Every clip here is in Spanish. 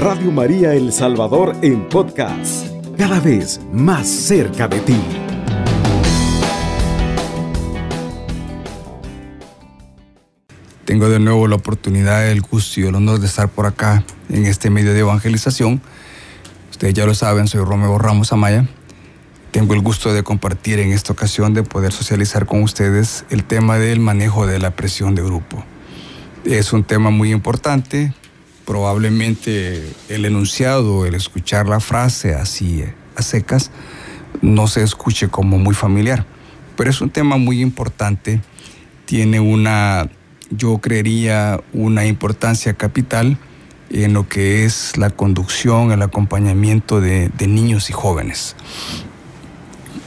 Radio María El Salvador en podcast, cada vez más cerca de ti. Tengo de nuevo la oportunidad, el gusto y el honor de estar por acá en este medio de evangelización. Ustedes ya lo saben, soy Romeo Ramos Amaya. Tengo el gusto de compartir en esta ocasión, de poder socializar con ustedes el tema del manejo de la presión de grupo. Es un tema muy importante, probablemente el enunciado, el escuchar la frase así a secas, no se escuche como muy familiar, pero es un tema muy importante, tiene una, yo creería, una importancia capital en lo que es la conducción, el acompañamiento de, niños y jóvenes.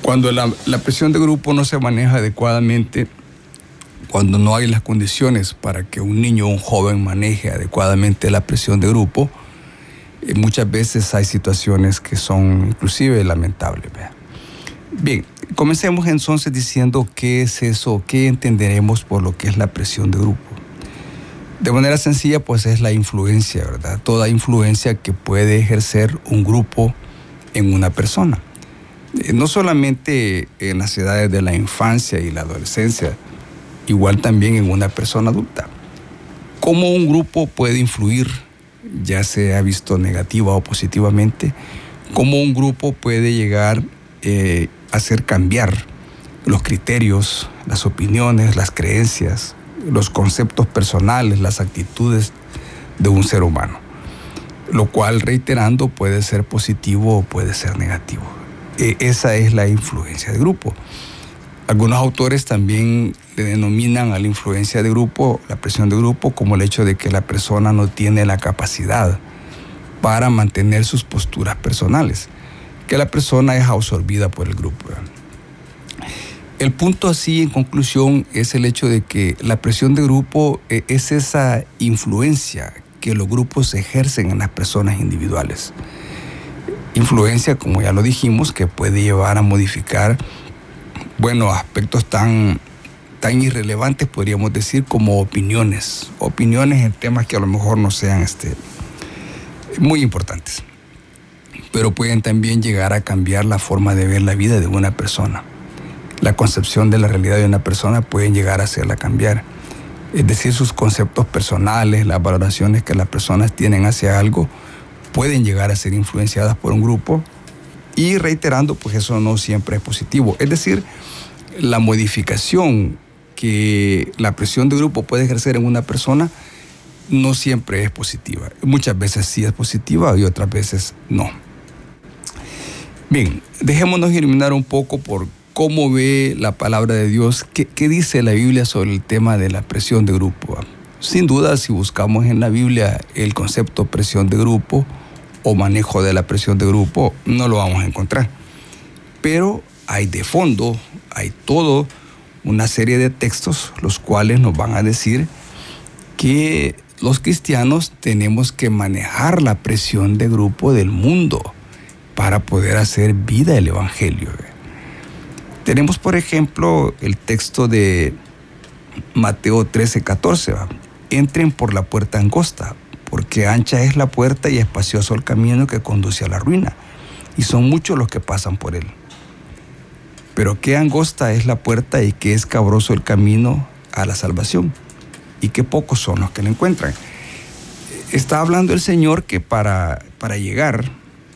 Cuando la, presión de grupo no se maneja adecuadamente, cuando no hay las condiciones para que un niño o un joven maneje adecuadamente la presión de grupo, eh, muchas veces hay situaciones que son inclusive lamentables. Bien, comencemos entonces diciendo qué es eso, qué entenderemos por lo que es la presión de grupo. De manera sencilla, pues es la influencia, ¿verdad? Toda influencia que puede ejercer un grupo en una persona. Eh, no solamente en las edades de la infancia y la adolescencia, igual también en una persona adulta. ¿Cómo un grupo puede influir, ya sea visto negativa o positivamente? ¿Cómo un grupo puede llegar eh, a hacer cambiar los criterios, las opiniones, las creencias, los conceptos personales, las actitudes de un ser humano? Lo cual, reiterando, puede ser positivo o puede ser negativo. E, esa es la influencia de grupo. Algunos autores también le denominan a la influencia de grupo, la presión de grupo, como el hecho de que la persona no tiene la capacidad para mantener sus posturas personales, que la persona es absorbida por el grupo. El punto así, en conclusión, es el hecho de que la presión de grupo eh, es esa influencia que los grupos ejercen en las personas individuales. Influencia, como ya lo dijimos, que puede llevar a modificar bueno, aspectos tan, tan irrelevantes, podríamos decir, como opiniones. Opiniones en temas que a lo mejor no sean este, muy importantes. Pero pueden también llegar a cambiar la forma de ver la vida de una persona. La concepción de la realidad de una persona pueden llegar a hacerla cambiar. Es decir, sus conceptos personales, las valoraciones que las personas tienen hacia algo, pueden llegar a ser influenciadas por un grupo y reiterando, pues eso no siempre es positivo. Es decir, la modificación que la presión de grupo puede ejercer en una persona no siempre es positiva. Muchas veces sí es positiva y otras veces no. Bien, dejémonos iluminar un poco por cómo ve la palabra de Dios, qué, qué dice la Biblia sobre el tema de la presión de grupo. Sin duda, si buscamos en la Biblia el concepto presión de grupo, o manejo de la presión de grupo, no lo vamos a encontrar. Pero hay de fondo, hay todo una serie de textos los cuales nos van a decir que los cristianos tenemos que manejar la presión de grupo del mundo para poder hacer vida el Evangelio. Tenemos, por ejemplo, el texto de Mateo 13, 14. Entren por la puerta angosta, porque ancha es la puerta y espacioso el camino que conduce a la ruina, y son muchos los que pasan por él. Pero qué angosta es la puerta y qué escabroso el camino a la salvación, y qué pocos son los que la encuentran. Está hablando el Señor que para, para llegar,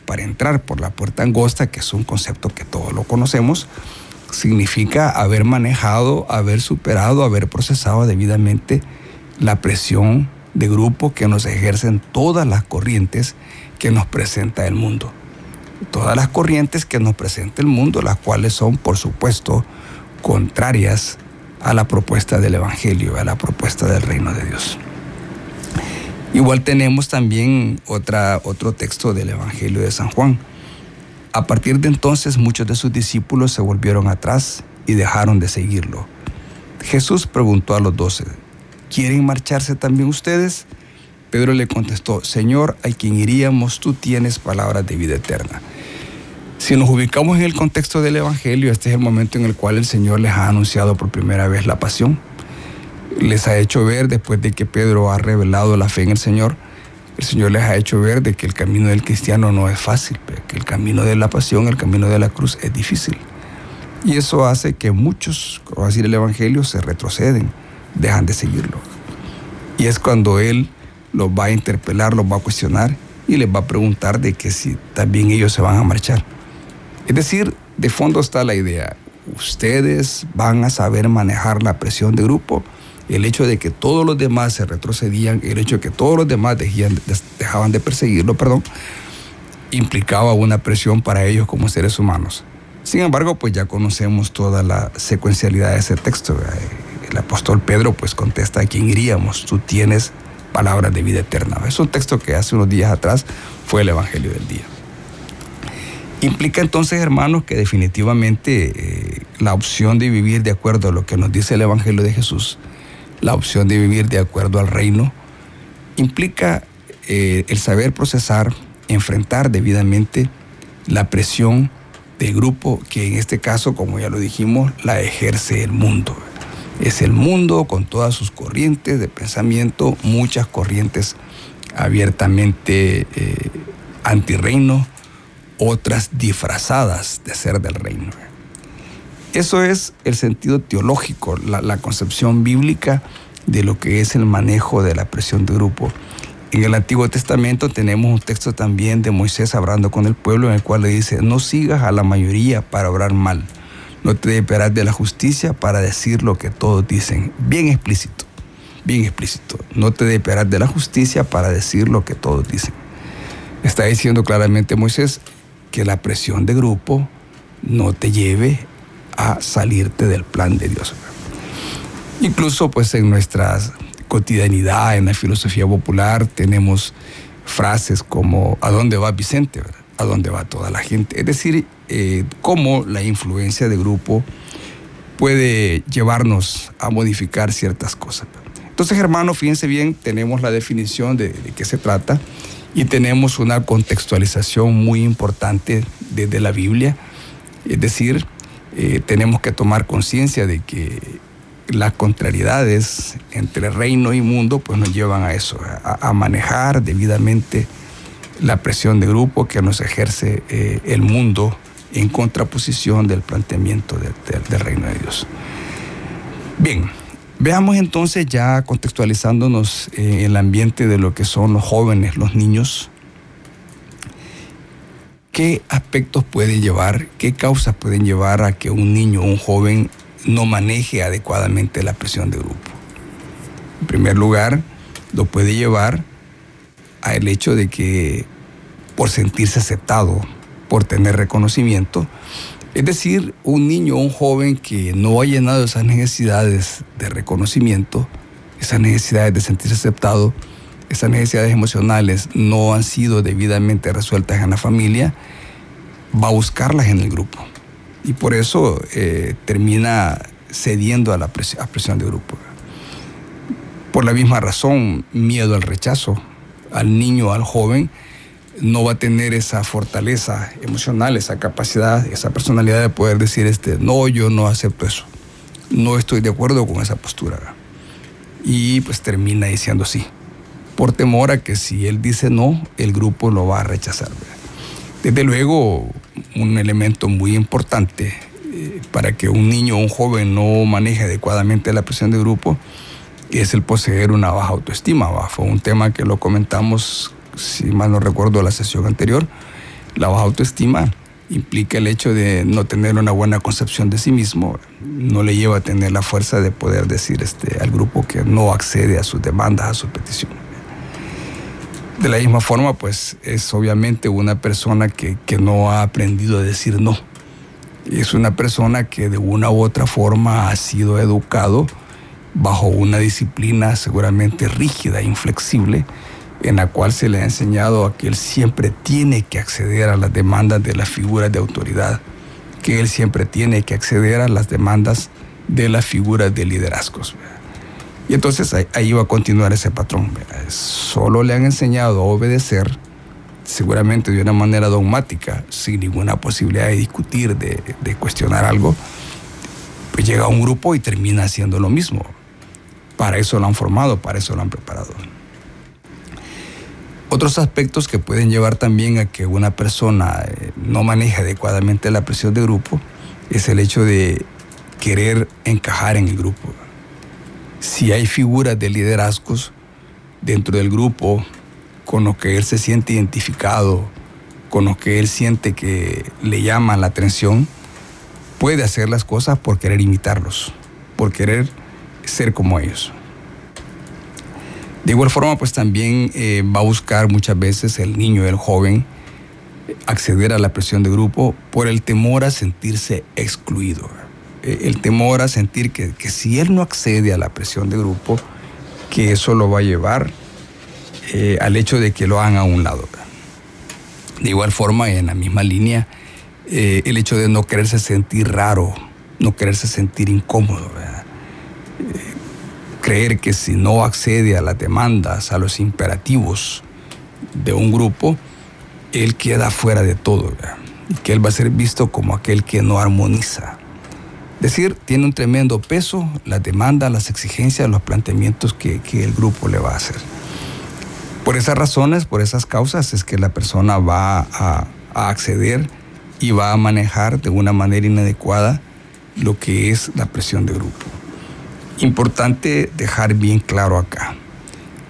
para entrar por la puerta angosta, que es un concepto que todos lo conocemos, significa haber manejado, haber superado, haber procesado debidamente la presión de grupo que nos ejercen todas las corrientes que nos presenta el mundo. Todas las corrientes que nos presenta el mundo, las cuales son, por supuesto, contrarias a la propuesta del Evangelio, a la propuesta del reino de Dios. Igual tenemos también otra, otro texto del Evangelio de San Juan. A partir de entonces muchos de sus discípulos se volvieron atrás y dejaron de seguirlo. Jesús preguntó a los doce, ¿quieren marcharse también ustedes? Pedro le contestó, Señor, a quien iríamos, tú tienes palabras de vida eterna. Si nos ubicamos en el contexto del Evangelio, este es el momento en el cual el Señor les ha anunciado por primera vez la pasión. Les ha hecho ver, después de que Pedro ha revelado la fe en el Señor, el Señor les ha hecho ver de que el camino del cristiano no es fácil, que el camino de la pasión, el camino de la cruz es difícil. Y eso hace que muchos, como decir el Evangelio, se retroceden, dejan de seguirlo. Y es cuando Él los va a interpelar, los va a cuestionar y les va a preguntar de que si también ellos se van a marchar. Es decir, de fondo está la idea, ustedes van a saber manejar la presión de grupo, el hecho de que todos los demás se retrocedían, el hecho de que todos los demás dejaban de perseguirlo, perdón, implicaba una presión para ellos como seres humanos. Sin embargo, pues ya conocemos toda la secuencialidad de ese texto. El apóstol Pedro pues contesta, ¿a quién iríamos? Tú tienes palabras de vida eterna. Es un texto que hace unos días atrás fue el Evangelio del día. Implica entonces, hermanos, que definitivamente eh, la opción de vivir de acuerdo a lo que nos dice el Evangelio de Jesús, la opción de vivir de acuerdo al reino, implica eh, el saber procesar, enfrentar debidamente la presión de grupo que en este caso, como ya lo dijimos, la ejerce el mundo. Es el mundo con todas sus corrientes de pensamiento, muchas corrientes abiertamente eh, antirreino, otras disfrazadas de ser del reino. Eso es el sentido teológico, la, la concepción bíblica de lo que es el manejo de la presión de grupo. En el Antiguo Testamento tenemos un texto también de Moisés hablando con el pueblo en el cual le dice, no sigas a la mayoría para obrar mal, no te desesperas de la justicia para decir lo que todos dicen. Bien explícito, bien explícito. No te desesperas de la justicia para decir lo que todos dicen. Está diciendo claramente Moisés que la presión de grupo no te lleve a salirte del plan de Dios. Incluso pues en nuestras cotidianidad, en la filosofía popular, tenemos frases como ¿a dónde va Vicente? ¿A dónde va toda la gente? Es decir, eh, cómo la influencia de grupo puede llevarnos a modificar ciertas cosas. Entonces, hermanos, fíjense bien, tenemos la definición de, qué se trata y tenemos una contextualización muy importante desde la Biblia. Es decir, eh, tenemos que tomar conciencia de que las contrariedades entre reino y mundo pues nos llevan a eso, a, manejar debidamente la presión de grupo que nos ejerce eh, el mundo en contraposición del planteamiento del reino de Dios. Bien, veamos entonces ya contextualizándonos en el ambiente de lo que son los jóvenes, los niños, qué aspectos pueden llevar, qué causas pueden llevar a que un niño o un joven no maneje adecuadamente la presión de grupo. En primer lugar, lo puede llevar al hecho de que por sentirse aceptado, por tener reconocimiento, es decir, un niño o un joven que no ha llenado esas necesidades de reconocimiento, esas necesidades de sentirse aceptado, esas necesidades emocionales no han sido debidamente resueltas en la familia, va a buscarlas en el grupo y por eso eh, termina cediendo a la presión de grupo. Por la misma razón, miedo al rechazo, al niño, al joven, no va a tener esa fortaleza emocional, esa capacidad, esa personalidad de poder decir, este, no, yo no acepto eso, no estoy de acuerdo con esa postura. Y pues termina diciendo sí, por temor a que si él dice no, el grupo lo va a rechazar. Desde luego, un elemento muy importante eh, para que un niño o un joven no maneje adecuadamente la presión de grupo es el poseer una baja autoestima. Fue un tema que lo comentamos, si mal no recuerdo, la sesión anterior. La baja autoestima implica el hecho de no tener una buena concepción de sí mismo, no le lleva a tener la fuerza de poder decir este, al grupo que no accede a sus demandas, a sus peticiones. De la misma forma, pues es obviamente una persona que, no ha aprendido a decir no. Es una persona que de una u otra forma ha sido educado bajo una disciplina seguramente rígida, inflexible, en la cual se le ha enseñado a que él siempre tiene que acceder a las demandas de las figuras de autoridad, que él siempre tiene que acceder a las demandas de las figuras de liderazgos. Y entonces ahí, va a continuar ese patrón. Solo le han enseñado a obedecer, seguramente de una manera dogmática, sin ninguna posibilidad de discutir, de, de cuestionar algo. Pues llega a un grupo y termina haciendo lo mismo. Para eso lo han formado, para eso lo han preparado. Otros aspectos que pueden llevar también a que una persona eh, no maneje adecuadamente la presión de grupo es el hecho de querer encajar en el grupo. Si hay figuras de liderazgos dentro del grupo con los que él se siente identificado, con los que él siente que le llama la atención, puede hacer las cosas por querer imitarlos, por querer ser como ellos. De igual forma, pues también eh, va a buscar muchas veces el niño, el joven, acceder a la presión de grupo por el temor a sentirse excluido. Eh, el temor a sentir que, que, si él no accede a la presión de grupo, que eso lo va a llevar eh, al hecho de que lo hagan a un lado. De igual forma, en la misma línea, el hecho de no quererse sentir raro, no quererse sentir incómodo creer que si no accede a las demandas, a los imperativos de un grupo, él queda fuera de todo, y que él va a ser visto como aquel que no armoniza. Es decir, tiene un tremendo peso las demandas, las exigencias, los planteamientos que, que el grupo le va a hacer. Por esas razones, por esas causas, es que la persona va a, a acceder y va a manejar de una manera inadecuada lo que es la presión de grupo. Importante dejar bien claro acá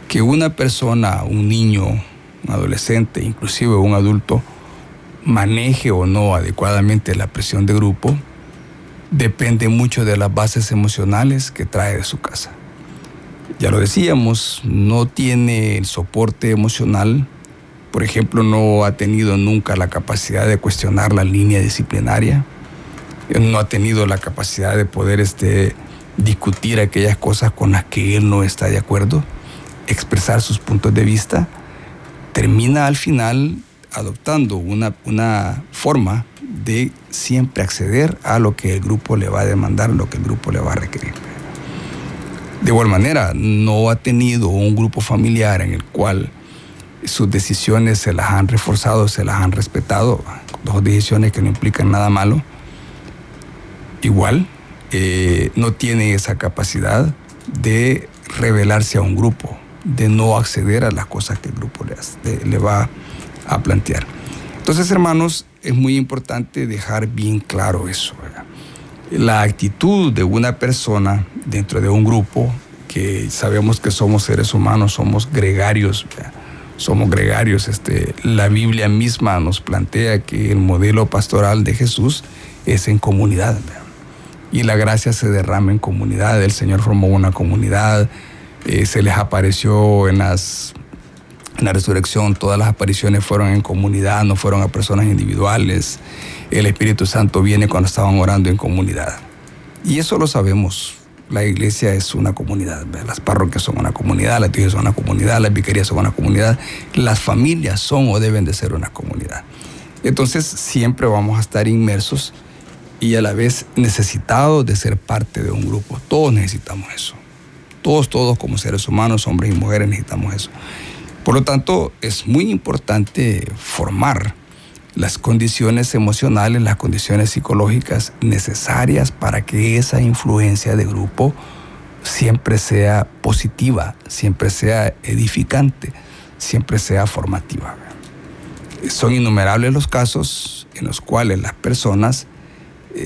que una persona, un niño, un adolescente, inclusive un adulto, maneje o no adecuadamente la presión de grupo, depende mucho de las bases emocionales que trae de su casa. Ya lo decíamos, no tiene el soporte emocional, por ejemplo, no ha tenido nunca la capacidad de cuestionar la línea disciplinaria, no ha tenido la capacidad de poder este, discutir aquellas cosas con las que él no está de acuerdo, expresar sus puntos de vista, termina al final adoptando una, una forma de siempre acceder a lo que el grupo le va a demandar, lo que el grupo le va a requerir. De igual manera, no ha tenido un grupo familiar en el cual sus decisiones se las han reforzado, se las han respetado, dos decisiones que no implican nada malo. Igual, eh, no tiene esa capacidad de revelarse a un grupo, de no acceder a las cosas que el grupo le, va a plantear. Entonces, hermanos, es muy importante dejar bien claro eso. La actitud de una persona dentro de un grupo, que sabemos que somos seres humanos, somos gregarios, somos gregarios. Este, la Biblia misma nos plantea que el modelo pastoral de Jesús es en comunidad y la gracia se derrama en comunidad. El Señor formó una comunidad, eh, se les apareció en, las, la resurrección, todas las apariciones fueron en comunidad, no fueron a personas individuales. El Espíritu Santo viene cuando estaban orando en comunidad. Y eso lo sabemos. La iglesia es una comunidad, las parroquias son una comunidad, las iglesias son una comunidad, las vicarías son una comunidad, las familias son o deben de ser una comunidad. Entonces siempre vamos a estar inmersos y a la vez necesitado de ser parte de un grupo. Todos necesitamos eso. Todos, todos como seres humanos, hombres y mujeres, necesitamos eso. Por lo tanto, es muy importante formar las condiciones emocionales, las condiciones psicológicas necesarias para que esa influencia de grupo siempre sea positiva, siempre sea edificante, siempre sea formativa. Son innumerables los casos en los cuales las personas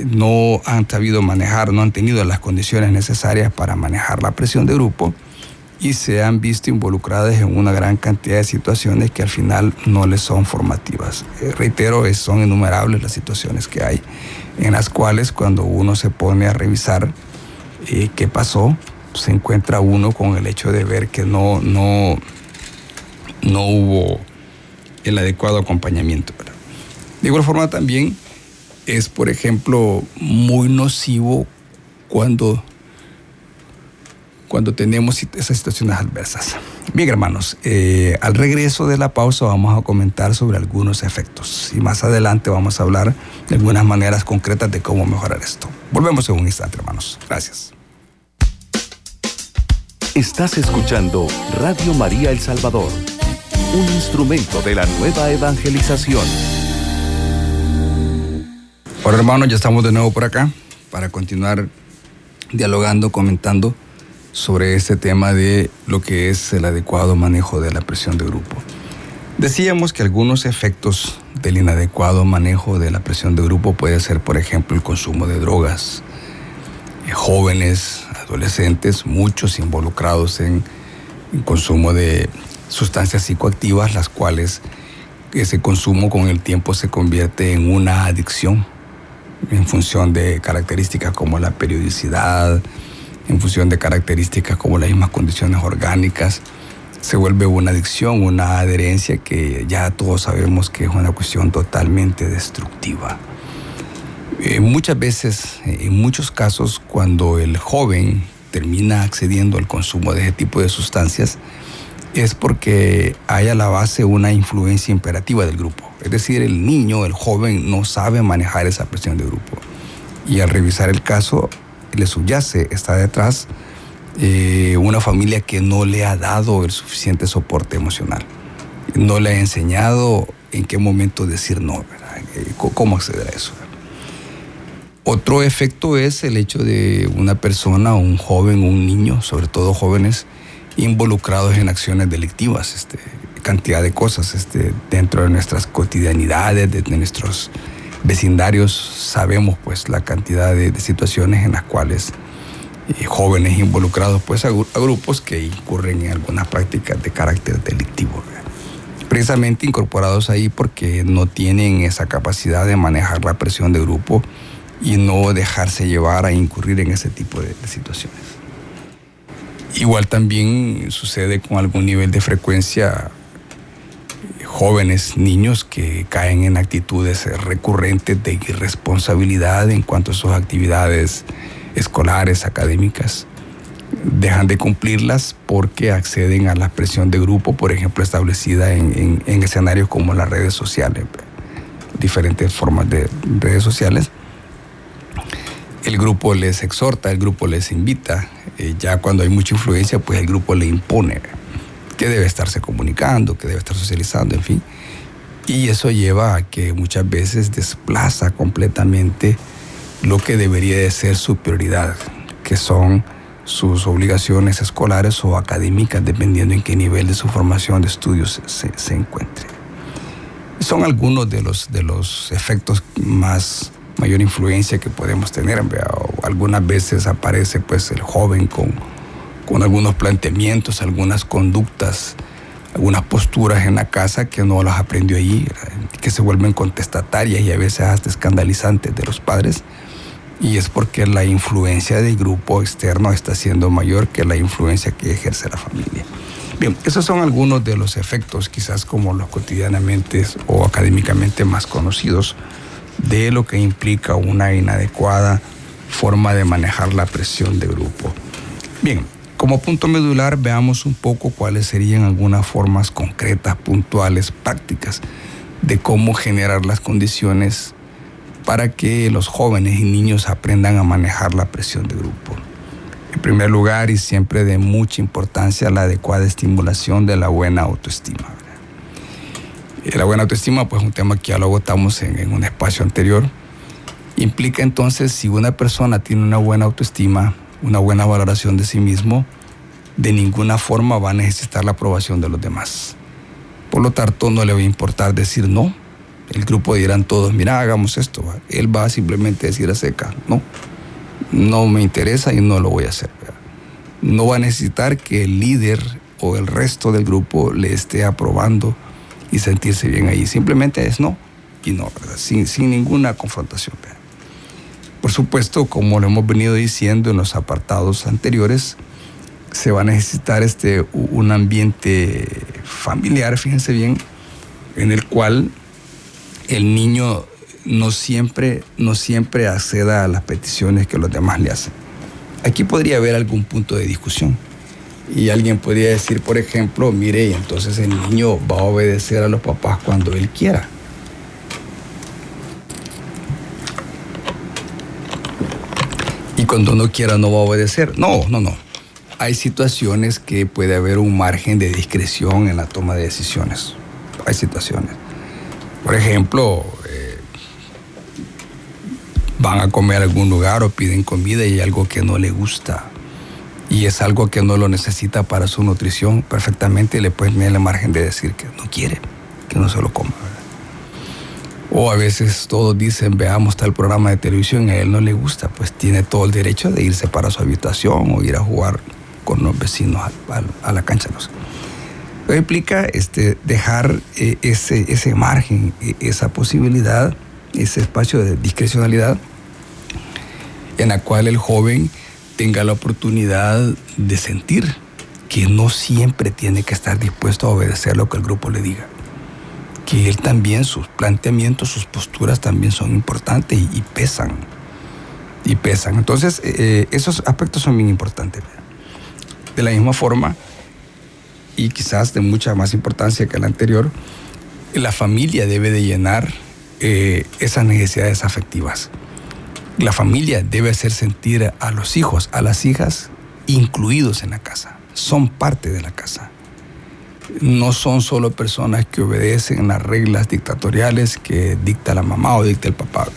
no han sabido manejar, no han tenido las condiciones necesarias para manejar la presión de grupo y se han visto involucradas en una gran cantidad de situaciones que al final no les son formativas. Eh, reitero, son innumerables las situaciones que hay en las cuales cuando uno se pone a revisar eh, qué pasó, se encuentra uno con el hecho de ver que no, no, no hubo el adecuado acompañamiento. De igual forma también es, por ejemplo, muy nocivo cuando, cuando tenemos esas situaciones adversas. Bien, hermanos, eh, al regreso de la pausa vamos a comentar sobre algunos efectos y más adelante vamos a hablar de algunas maneras concretas de cómo mejorar esto. Volvemos en un instante, hermanos. Gracias. Estás escuchando Radio María El Salvador, un instrumento de la nueva evangelización. Hola hermanos, ya estamos de nuevo por acá para continuar dialogando, comentando sobre este tema de lo que es el adecuado manejo de la presión de grupo. Decíamos que algunos efectos del inadecuado manejo de la presión de grupo puede ser, por ejemplo, el consumo de drogas. Eh, jóvenes, adolescentes, muchos involucrados en el consumo de sustancias psicoactivas, las cuales ese consumo con el tiempo se convierte en una adicción en función de características como la periodicidad, en función de características como las mismas condiciones orgánicas, se vuelve una adicción, una adherencia que ya todos sabemos que es una cuestión totalmente destructiva. Eh, muchas veces, en muchos casos, cuando el joven termina accediendo al consumo de ese tipo de sustancias, es porque hay a la base una influencia imperativa del grupo. Es decir, el niño, el joven, no sabe manejar esa presión de grupo. Y al revisar el caso, le subyace, está detrás eh, una familia que no le ha dado el suficiente soporte emocional. No le ha enseñado en qué momento decir no, eh, ¿Cómo acceder a eso? Otro efecto es el hecho de una persona, un joven, un niño, sobre todo jóvenes, involucrados en acciones delictivas, este, cantidad de cosas este, dentro de nuestras cotidianidades, de, nuestros vecindarios, sabemos pues la cantidad de, situaciones en las cuales eh, jóvenes involucrados pues a, grupos que incurren en algunas prácticas de carácter delictivo. Precisamente incorporados ahí porque no tienen esa capacidad de manejar la presión de grupo y no dejarse llevar a incurrir en ese tipo de situaciones. Igual también sucede con algún nivel de frecuencia jóvenes, niños que caen en actitudes recurrentes de irresponsabilidad en cuanto a sus actividades escolares, académicas. Dejan de cumplirlas porque acceden a la presión de grupo, por ejemplo, establecida en, escenarios como las redes sociales, diferentes formas de redes sociales. El grupo les exhorta, el grupo les invita, eh, ya cuando hay mucha influencia, pues el grupo le impone que debe estarse comunicando, que debe estar socializando, en fin. Y eso lleva a que muchas veces desplaza completamente lo que debería de ser su prioridad, que son sus obligaciones escolares o académicas, dependiendo en qué nivel de su formación de estudios se, se encuentre. Son algunos de los, de los efectos más mayor influencia que podemos tener. algunas veces aparece pues el joven con, con algunos planteamientos, algunas conductas, algunas posturas en la casa que no las aprendió allí, que se vuelven contestatarias y a veces hasta escandalizantes de los padres. Y es porque la influencia del grupo externo está siendo mayor que la influencia que ejerce la familia. Bien, esos son algunos de los efectos, quizás como los cotidianamente o académicamente más conocidos de lo que implica una inadecuada forma de manejar la presión de grupo. Bien, como punto medular veamos un poco cuáles serían algunas formas concretas, puntuales, prácticas de cómo generar las condiciones para que los jóvenes y niños aprendan a manejar la presión de grupo. En primer lugar, y siempre de mucha importancia, la adecuada estimulación de la buena autoestima. Eh, la buena autoestima, pues un tema que ya lo agotamos en, un espacio anterior, implica entonces si una persona tiene una buena autoestima, una buena valoración de sí mismo, de ninguna forma va a necesitar la aprobación de los demás. Por lo tanto, no le va a importar decir no. El grupo dirán todos, mira, hagamos esto. Él va a simplemente decir a seca, no, no me interesa y no lo voy a hacer. No va a necesitar que el líder o el resto del grupo le esté aprobando y sentirse bien ahí. Simplemente es no y no, Sin, sin ninguna confrontación. Por supuesto, como lo hemos venido diciendo en los apartados anteriores, se va a necesitar este, un ambiente familiar, fíjense bien, en el cual el niño no siempre, no siempre acceda a las peticiones que los demás le hacen. Aquí podría haber algún punto de discusión y alguien podría decir, por ejemplo, mire, entonces el niño va a obedecer a los papás cuando él quiera. Cuando no quiera no va a obedecer. No, no, no. Hay situaciones que puede haber un margen de discreción en la toma de decisiones. Hay situaciones. Por ejemplo, eh, van a comer a algún lugar o piden comida y hay algo que no le gusta y es algo que no lo necesita para su nutrición, perfectamente le pueden tener el margen de decir que no quiere. que no se lo coma. O a veces todos dicen, veamos tal programa de televisión y a él no le gusta, pues tiene todo el derecho de irse para su habitación o ir a jugar con los vecinos a, la cancha. No Eso implica este, dejar eh, ese, ese margen, e, esa posibilidad, ese espacio de discrecionalidad en la cual el joven tenga la oportunidad de sentir que no siempre tiene que estar dispuesto a obedecer lo que el grupo le diga que él también, sus planteamientos, sus posturas también son importantes y, pesan. Y pesan. Entonces, eh, eh, esos aspectos son bien importantes. De la misma forma, y quizás de mucha más importancia que el anterior, la familia debe de llenar eh, esas necesidades afectivas. La familia debe hacer sentir a los hijos, a las hijas, incluidos en la casa. Son parte de la casa no son solo personas que obedecen las reglas dictatoriales que dicta la mamá o dicta el papá.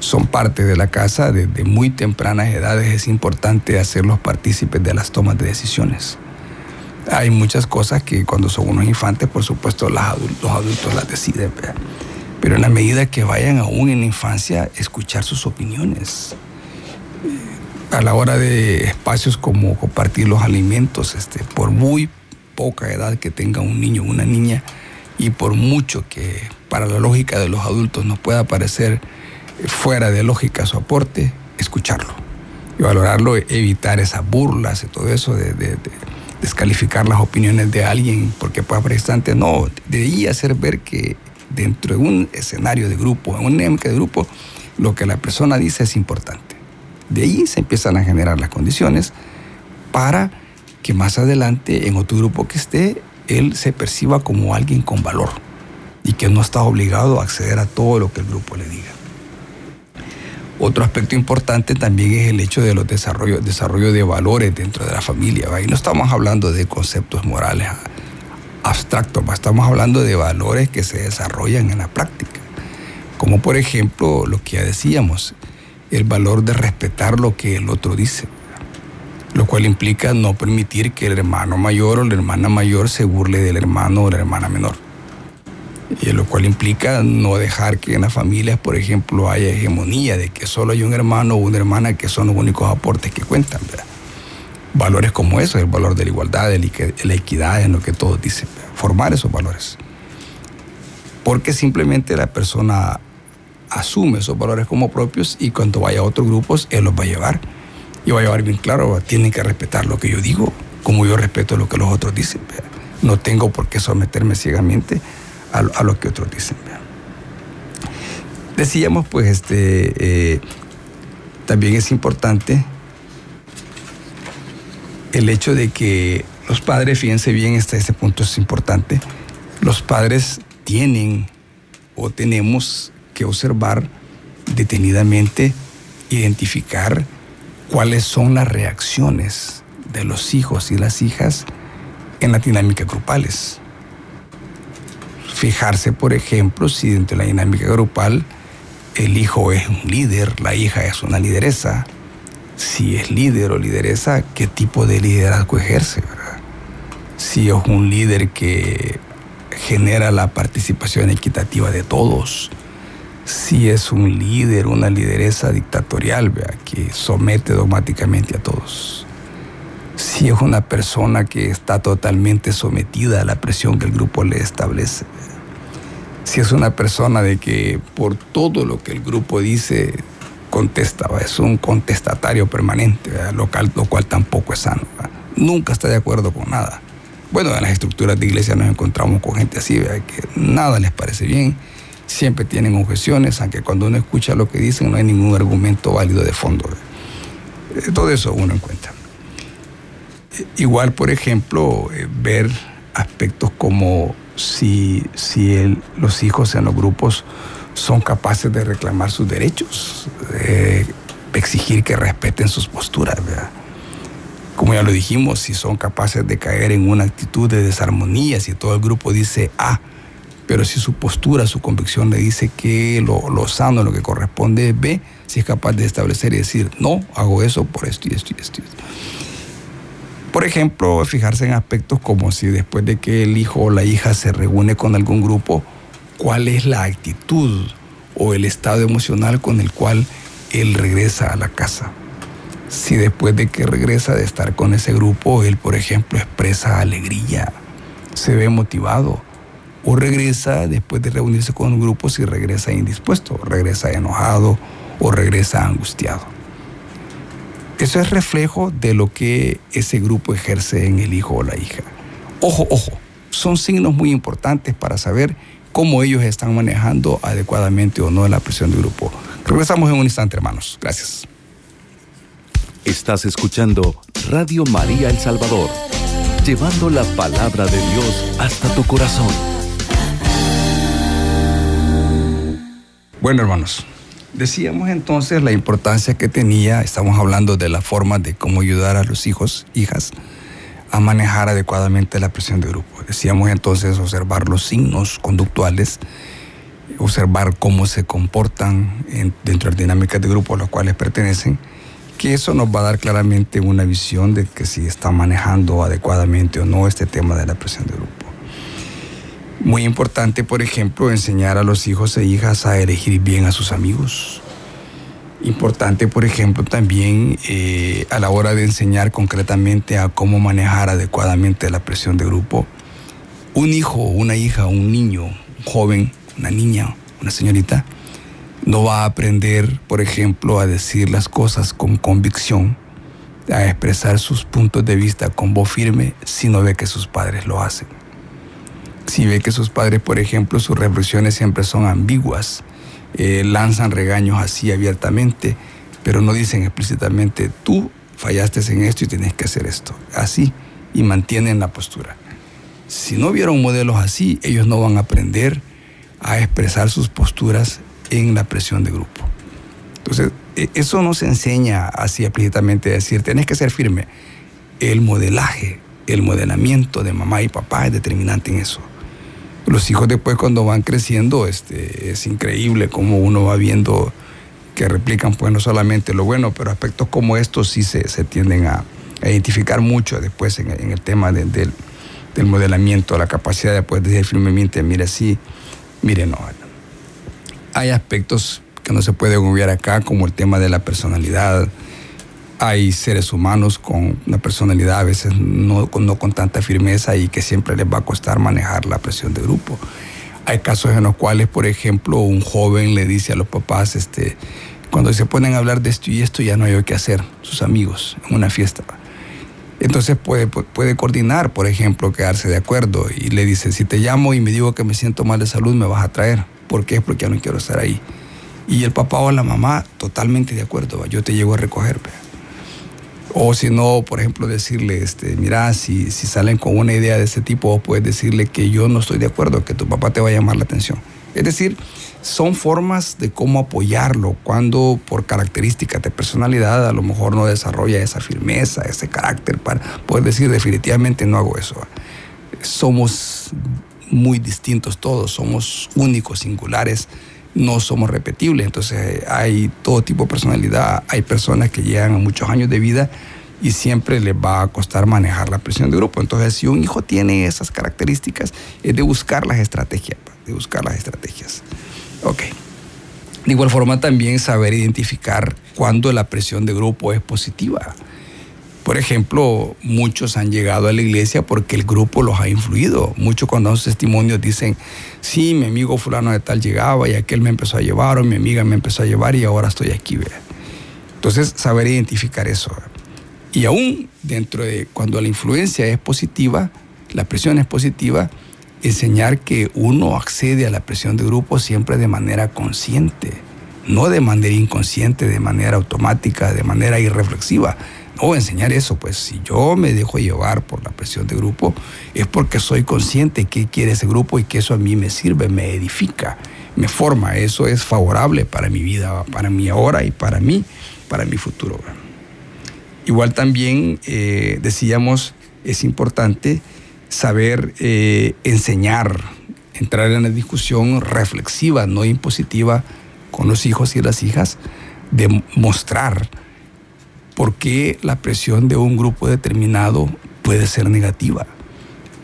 Son parte de la casa desde muy tempranas edades. Es importante hacerlos partícipes de las tomas de decisiones. Hay muchas cosas que cuando son unos infantes, por supuesto, los adultos las deciden. Pero en la medida que vayan aún en la infancia, escuchar sus opiniones a la hora de espacios como compartir los alimentos, este, por muy poca edad que tenga un niño o una niña y por mucho que para la lógica de los adultos nos pueda parecer fuera de lógica su aporte, escucharlo y valorarlo, evitar esas burlas y todo eso de, descalificar las opiniones de alguien porque pueda prestante. No, de ahí hacer ver que dentro de un escenario de grupo, en una dinámica de grupo, lo que la persona dice es importante. De ahí se empiezan a generar las condiciones para que más adelante en otro grupo que esté, él se perciba como alguien con valor y que no está obligado a acceder a todo lo que el grupo le diga. Otro aspecto importante también es el hecho de los desarrollo, desarrollo de valores dentro de la familia. Y no estamos hablando de conceptos morales abstractos, estamos hablando de valores que se desarrollan en la práctica. Como por ejemplo lo que ya decíamos, el valor de respetar lo que el otro dice lo cual implica no permitir que el hermano mayor o la hermana mayor se burle del hermano o la hermana menor. Y lo cual implica no dejar que en las familias, por ejemplo, haya hegemonía de que solo hay un hermano o una hermana que son los únicos aportes que cuentan. Valores como eso, el valor de la igualdad, de la equidad, en lo que todos dicen. Formar esos valores. Porque simplemente la persona asume esos valores como propios y cuando vaya a otros grupos, él los va a llevar y voy a llevar bien claro, tienen que respetar lo que yo digo, como yo respeto lo que los otros dicen. No tengo por qué someterme ciegamente a, lo que otros dicen. Decíamos, pues, este, eh, también es importante el hecho de que los padres, fíjense bien, hasta ese punto es importante, los padres tienen o tenemos que observar detenidamente, identificar cuáles son las reacciones de los hijos y las hijas en la dinámica grupales. Fijarse, por ejemplo, si dentro de la dinámica grupal el hijo es un líder, la hija es una lideresa. Si es líder o lideresa, ¿qué tipo de liderazgo ejerce? Si es un líder que genera la participación equitativa de todos, si es un líder, una lideresa dictatorial, ¿vea? que somete dogmáticamente a todos. Si es una persona que está totalmente sometida a la presión que el grupo le establece. Si es una persona de que por todo lo que el grupo dice contesta, es un contestatario permanente, lo, lo, cual tampoco es sano. Nunca está de acuerdo con nada. Bueno, en las estructuras de iglesia nos encontramos con gente así, que nada les parece bien siempre tienen objeciones, aunque cuando uno escucha lo que dicen no hay ningún argumento válido de fondo. Eh, todo eso uno encuentra. Eh, igual, por ejemplo, eh, ver aspectos como si, si los hijos en los grupos son capaces de reclamar sus derechos, de exigir que respeten sus posturas. Como ya lo dijimos, si son capaces de caer en una actitud de desarmonía, si todo el grupo dice, ah, pero si su postura, su convicción le dice que lo, lo sano, lo que corresponde es B, si es capaz de establecer y decir, no, hago eso por esto y esto y esto. Por ejemplo, fijarse en aspectos como si después de que el hijo o la hija se reúne con algún grupo, cuál es la actitud o el estado emocional con el cual él regresa a la casa. Si después de que regresa de estar con ese grupo, él, por ejemplo, expresa alegría, se ve motivado, o regresa después de reunirse con un grupo si regresa indispuesto, regresa enojado o regresa angustiado. Eso es reflejo de lo que ese grupo ejerce en el hijo o la hija. Ojo, ojo, son signos muy importantes para saber cómo ellos están manejando adecuadamente o no la presión de grupo. Regresamos en un instante, hermanos. Gracias. Estás escuchando Radio María El Salvador, llevando la palabra de Dios hasta tu corazón. Bueno, hermanos, decíamos entonces la importancia que tenía, estamos hablando de la forma de cómo ayudar a los hijos, hijas, a manejar adecuadamente la presión de grupo. Decíamos entonces observar los signos conductuales, observar cómo se comportan dentro de las dinámicas de grupo a los cuales pertenecen, que eso nos va a dar claramente una visión de que si está manejando adecuadamente o no este tema de la presión de grupo. Muy importante, por ejemplo, enseñar a los hijos e hijas a elegir bien a sus amigos. Importante, por ejemplo, también eh, a la hora de enseñar concretamente a cómo manejar adecuadamente la presión de grupo. Un hijo, una hija, un niño, un joven, una niña, una señorita, no va a aprender, por ejemplo, a decir las cosas con convicción, a expresar sus puntos de vista con voz firme si no ve que sus padres lo hacen si ve que sus padres, por ejemplo, sus reflexiones siempre son ambiguas, eh, lanzan regaños así abiertamente, pero no dicen explícitamente, tú fallaste en esto y tienes que hacer esto, así, y mantienen la postura. Si no vieron modelos así, ellos no van a aprender a expresar sus posturas en la presión de grupo. Entonces, e, eso no se enseña así explícitamente, decir, tenés que ser firme. El modelaje, el modelamiento de mamá y papá es determinante en eso los hijos después cuando van creciendo, este, es increíble cómo uno va viendo que replican pues no solamente lo bueno, pero aspectos como estos sí se, tienden a, identificar mucho después en, el tema del, del, modelamiento, la capacidad de decir firmemente, mire sí, mire no. Hay aspectos que no se pueden obviar acá, como el tema de la personalidad, hay seres humanos con una personalidad a veces no, no, con tanta firmeza y que siempre les va a costar manejar la presión de grupo. Hay casos en los cuales, por ejemplo, un joven le dice a los papás, este, cuando se ponen a hablar de esto y esto ya no hay qué hacer, sus amigos, en una fiesta. Entonces puede, puede coordinar, por ejemplo, quedarse de acuerdo y le dice, si te llamo y me digo que me siento mal de salud, me vas a traer. ¿Por qué? Porque ya no quiero estar ahí. Y el papá o la mamá totalmente de acuerdo, yo te llego a recoger. O si no, por ejemplo, decirle, este, mira, si, si salen con una idea de ese tipo, puedes decirle que yo no estoy de acuerdo, que tu papá te va a llamar la atención. Es decir, son formas de cómo apoyarlo cuando por características de personalidad a lo mejor no desarrolla esa firmeza, ese carácter para poder decir definitivamente no hago eso. Somos muy distintos todos, somos únicos, singulares no somos repetibles. Entonces hay todo tipo de personalidad, hay personas que llegan a muchos años de vida y siempre les va a costar manejar la presión de grupo. Entonces si un hijo tiene esas características, es de buscar las estrategias, de buscar las estrategias. Ok. De igual forma también saber identificar cuándo la presión de grupo es positiva. Por ejemplo, muchos han llegado a la iglesia porque el grupo los ha influido. Muchos cuando dan sus testimonios dicen, sí, mi amigo fulano de tal llegaba y aquel me empezó a llevar o mi amiga me empezó a llevar y ahora estoy aquí. Entonces, saber identificar eso. Y aún dentro de cuando la influencia es positiva, la presión es positiva, enseñar que uno accede a la presión de grupo siempre de manera consciente, no de manera inconsciente, de manera automática, de manera irreflexiva, o enseñar eso, pues si yo me dejo llevar por la presión de grupo, es porque soy consciente que quiere ese grupo y que eso a mí me sirve, me edifica, me forma. Eso es favorable para mi vida, para mi ahora y para mí, para mi futuro. Igual también eh, decíamos, es importante saber eh, enseñar, entrar en la discusión reflexiva, no impositiva con los hijos y las hijas, de mostrar por qué la presión de un grupo determinado puede ser negativa.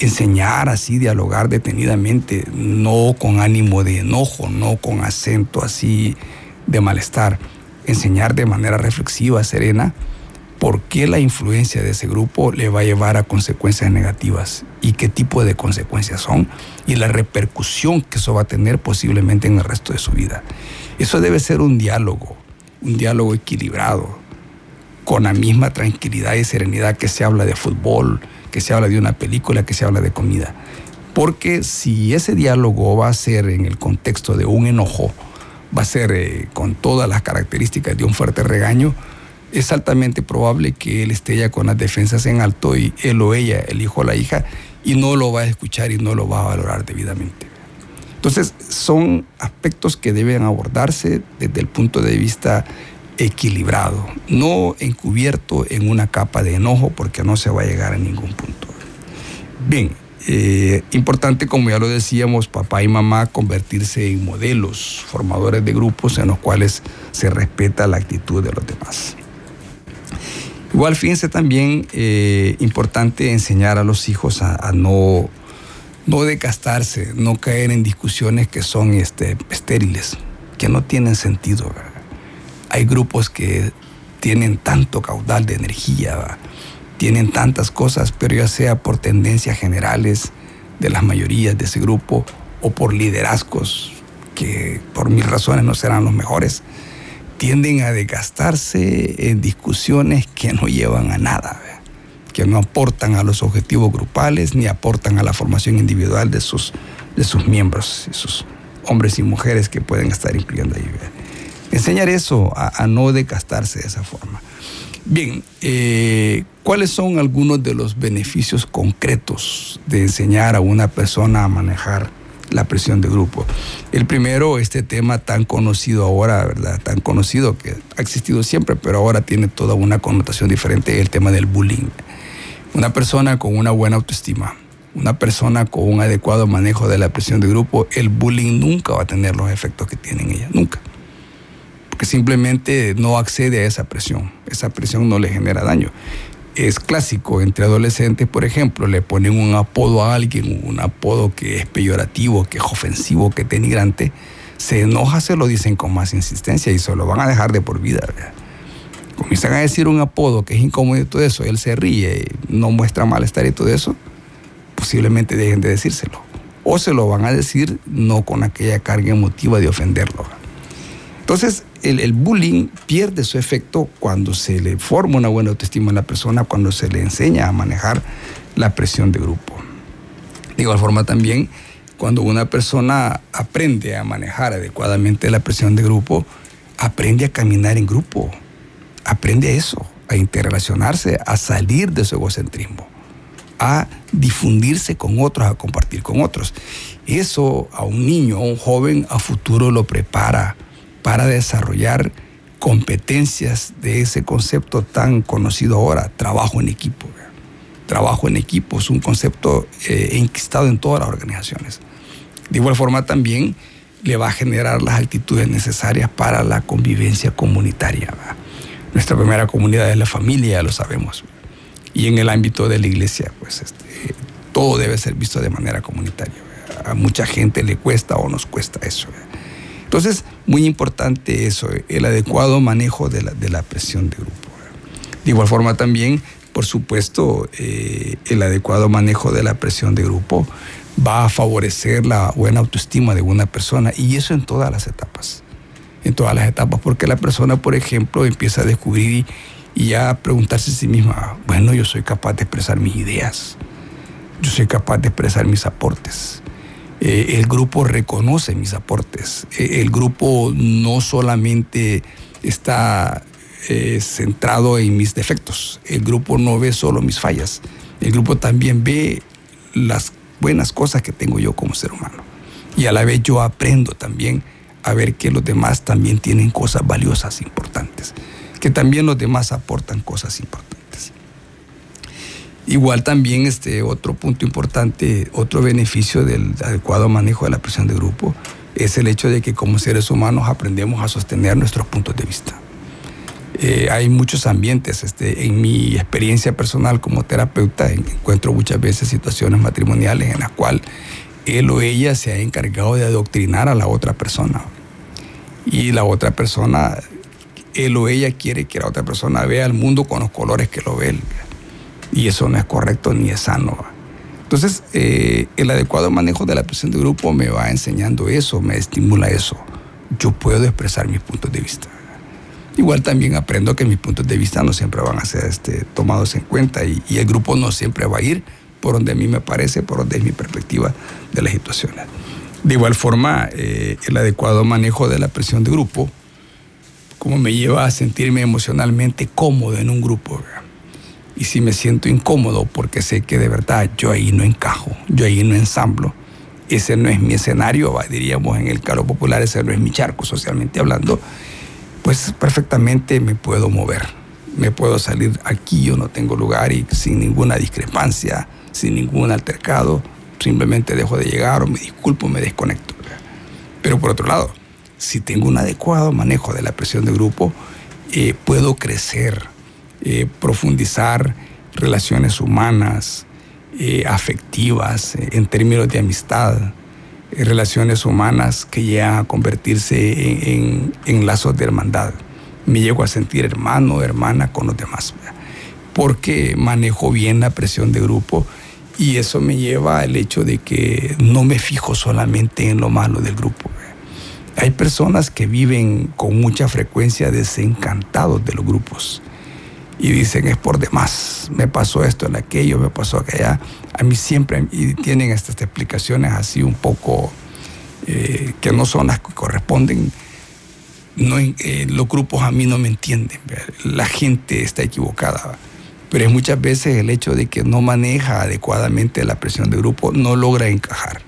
Enseñar así, dialogar detenidamente, no con ánimo de enojo, no con acento así de malestar. Enseñar de manera reflexiva, serena, por qué la influencia de ese grupo le va a llevar a consecuencias negativas y qué tipo de consecuencias son y la repercusión que eso va a tener posiblemente en el resto de su vida. Eso debe ser un diálogo, un diálogo equilibrado, con la misma tranquilidad y serenidad que se habla de fútbol, que se habla de una película, que se habla de comida. Porque si ese diálogo va a ser en el contexto de un enojo, va a ser eh, con todas las características de un fuerte regaño, es altamente probable que él esté ya con las defensas en alto y él o ella, el hijo o la hija, y no lo va a escuchar y no lo va a valorar debidamente. Entonces, son aspectos que deben abordarse desde el punto de vista equilibrado, no encubierto en una capa de enojo porque no se va a llegar a ningún punto. Bien, eh, importante, como ya lo decíamos, papá y mamá convertirse en modelos, formadores de grupos en los cuales se respeta la actitud de los demás. Igual fíjense también eh, importante enseñar a los hijos a, no, no decastarse, no caer en discusiones que son este, estériles, que no tienen sentido. Hay grupos que tienen tanto caudal de energía, tienen tantas cosas, pero ya sea por tendencias generales de las mayorías de ese grupo o por liderazgos que por mis razones no serán los mejores tienden a desgastarse en discusiones que no llevan a nada, que no aportan a los objetivos grupales ni aportan a la formación individual de sus, de sus miembros, sus hombres y mujeres que pueden estar incluyendo ahí. Enseñar eso, a, no desgastarse de esa forma. Bien, eh, ¿cuáles son algunos de los beneficios concretos de enseñar a una persona a manejar? la presión de grupo. El primero, este tema tan conocido ahora, ¿verdad? Tan conocido que ha existido siempre, pero ahora tiene toda una connotación diferente, el tema del bullying. Una persona con una buena autoestima, una persona con un adecuado manejo de la presión de grupo, el bullying nunca va a tener los efectos que tiene en ella, nunca. Porque simplemente no accede a esa presión, esa presión no le genera daño es clásico entre adolescentes, por ejemplo, le ponen un apodo a alguien, un apodo que es peyorativo, que es ofensivo, que es denigrante, se enoja, se lo dicen con más insistencia y se lo van a dejar de por vida. Comienzan a decir un apodo que es incómodo y todo eso, él se ríe, no muestra malestar y todo eso, posiblemente dejen de decírselo. O se lo van a decir no con aquella carga emotiva de ofenderlo. Entonces, el, bullying pierde su efecto cuando se le forma una buena autoestima a la persona, cuando se le enseña a manejar la presión de grupo. De igual forma también, cuando una persona aprende a manejar adecuadamente la presión de grupo, aprende a caminar en grupo, aprende a eso, a interrelacionarse, a salir de su egocentrismo, a difundirse con otros, a compartir con otros. Eso a un niño, a un joven, a futuro lo prepara para desarrollar competencias de ese concepto tan conocido ahora, trabajo en equipo. Trabajo en equipo es un concepto eh, enquistado en todas las organizaciones. De igual forma también le va a generar las actitudes necesarias para la convivencia comunitaria. Nuestra primera comunidad es la familia, lo sabemos. Y en el ámbito de la iglesia, pues este, todo debe ser visto de manera comunitaria. A mucha gente le cuesta o nos cuesta eso. Entonces, muy importante eso, el adecuado manejo de la, presión de grupo. De igual forma también, por supuesto, eh, el adecuado manejo de la presión de grupo va a favorecer la buena autoestima de una persona y eso en todas las etapas, en todas las etapas, porque la persona, por ejemplo, empieza a descubrir y, ya a preguntarse a sí misma, bueno, yo soy capaz de expresar mis ideas, yo soy capaz de expresar mis aportes, eh, el grupo reconoce mis aportes. Eh, el grupo no solamente está eh, centrado en mis defectos. El grupo no ve solo mis fallas. El grupo también ve las buenas cosas que tengo yo como ser humano. Y a la vez yo aprendo también a ver que los demás también tienen cosas valiosas, importantes. Que también los demás aportan cosas importantes. Igual también este otro punto importante, otro beneficio del adecuado manejo de la presión de grupo es el hecho de que como seres humanos aprendemos a sostener nuestros puntos de vista. Eh, hay muchos ambientes. Este, en mi experiencia personal como terapeuta encuentro muchas veces situaciones matrimoniales en las cuales él o ella se ha encargado de adoctrinar a la otra persona. Y la otra persona, él o ella quiere que la otra persona vea el mundo con los colores que lo ve. Y eso no es correcto ni es sano. Entonces, eh, el adecuado manejo de la presión de grupo me va enseñando eso, me estimula eso. Yo puedo expresar mis puntos de vista. Igual también aprendo que mis puntos de vista no siempre van a ser este, tomados en cuenta y, el grupo no siempre va a ir por donde a mí me parece, por donde es mi perspectiva de las situaciones. De igual forma, eh, el adecuado manejo de la presión de grupo, como me lleva a sentirme emocionalmente cómodo en un grupo. Y si me siento incómodo porque sé que de verdad yo ahí no encajo, yo ahí no ensamblo, ese no es mi escenario, diríamos en el caro popular, ese no es mi charco socialmente hablando, pues perfectamente me puedo mover. Me puedo salir aquí, yo no tengo lugar y sin ninguna discrepancia, sin ningún altercado, simplemente dejo de llegar o me disculpo, me desconecto. Pero por otro lado, si tengo un adecuado manejo de la presión de grupo, eh, puedo crecer, eh, profundizar relaciones humanas, eh, afectivas, en términos de amistad, relaciones humanas que llegan a convertirse en, lazos de hermandad. Me llego a sentir hermano, hermana con los demás, porque manejo bien la presión de grupo y eso me lleva al hecho de que no me fijo solamente en lo malo del grupo. Hay personas que viven con mucha frecuencia desencantados de los grupos y dicen es por demás, me pasó esto, en aquello, me pasó aquella. A mí siempre, y tienen estas explicaciones así un poco eh, que no son las que corresponden. No, eh, los grupos a mí no me entienden, la gente está equivocada, pero es muchas veces el hecho de que no maneja adecuadamente la presión de grupo, no logra encajar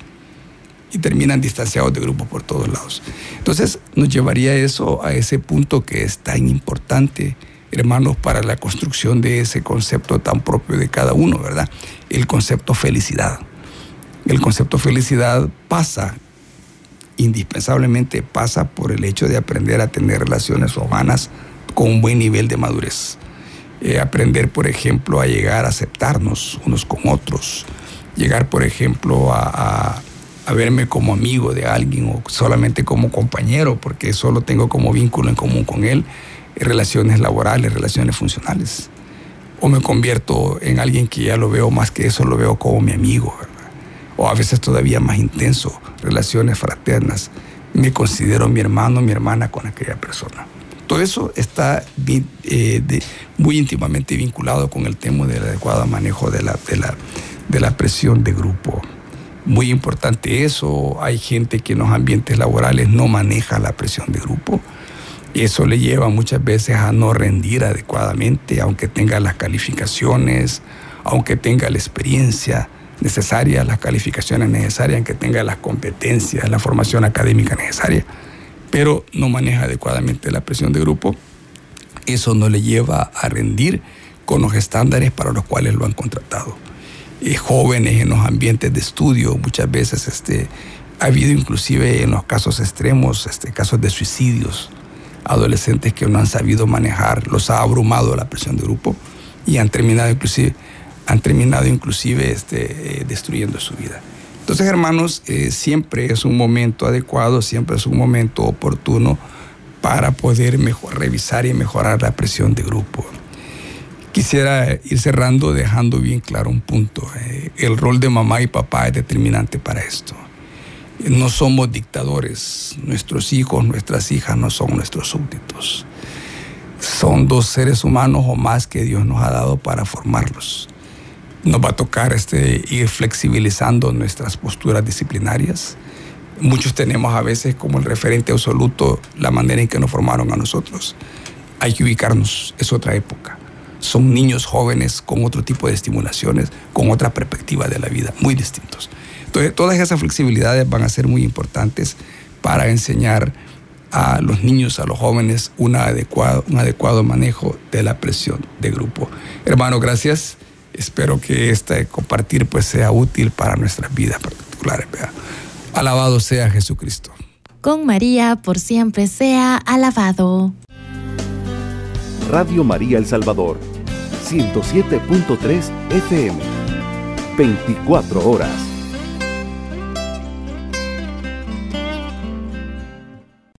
y terminan distanciados de grupo por todos lados. Entonces nos llevaría eso a ese punto que es tan importante hermanos, para la construcción de ese concepto tan propio de cada uno, ¿verdad? El concepto felicidad. El concepto felicidad pasa, indispensablemente pasa por el hecho de aprender a tener relaciones humanas con un buen nivel de madurez. Eh, aprender, por ejemplo, a llegar a aceptarnos unos con otros. Llegar, por ejemplo, a, a verme como amigo de alguien o solamente como compañero, porque solo tengo como vínculo en común con él relaciones laborales, relaciones funcionales. O me convierto en alguien que ya lo veo más que eso, lo veo como mi amigo, O a veces todavía más intenso, relaciones fraternas. Me considero mi hermano, mi hermana con aquella persona. Todo eso está eh, muy íntimamente vinculado con el tema del adecuado manejo de la, de, la, de la presión de grupo. Muy importante eso. Hay gente que en los ambientes laborales no maneja la presión de grupo eso le lleva muchas veces a no rendir adecuadamente, aunque tenga las calificaciones, aunque tenga la experiencia necesaria, las calificaciones necesarias, aunque tenga las competencias, la formación académica necesaria, pero no maneja adecuadamente la presión de grupo. Eso no le lleva a rendir con los estándares para los cuales lo han contratado. Y jóvenes en los ambientes de estudio, muchas veces este, ha habido inclusive en los casos extremos, este, casos de suicidios, adolescentes que no han sabido manejar, los ha abrumado la presión de grupo y han terminado inclusive, han terminado inclusive este, eh, destruyendo su vida. Entonces, hermanos, eh, siempre es un momento adecuado, siempre es un momento oportuno para poder mejor, revisar y mejorar la presión de grupo. Quisiera ir cerrando dejando bien claro un punto. Eh, el rol de mamá y papá es determinante para esto. No somos dictadores. Nuestros hijos, nuestras hijas no son nuestros súbditos. Son dos seres humanos o más que Dios nos ha dado para formarlos. Nos va a tocar este, ir flexibilizando nuestras posturas disciplinarias. Muchos tenemos a veces como el referente absoluto la manera en que nos formaron a nosotros. Hay que ubicarnos, es otra época. Son niños jóvenes con otro tipo de estimulaciones, con otra perspectiva de la vida, muy distintos todas esas flexibilidades van a ser muy importantes para enseñar a los niños, a los jóvenes, un adecuado, un adecuado manejo de la presión de grupo. Hermano, gracias. Espero que este compartir pues sea útil para nuestras vidas particulares. Alabado sea Jesucristo. Con María por siempre sea alabado. Radio María El Salvador, 107.3 FM, 24 horas.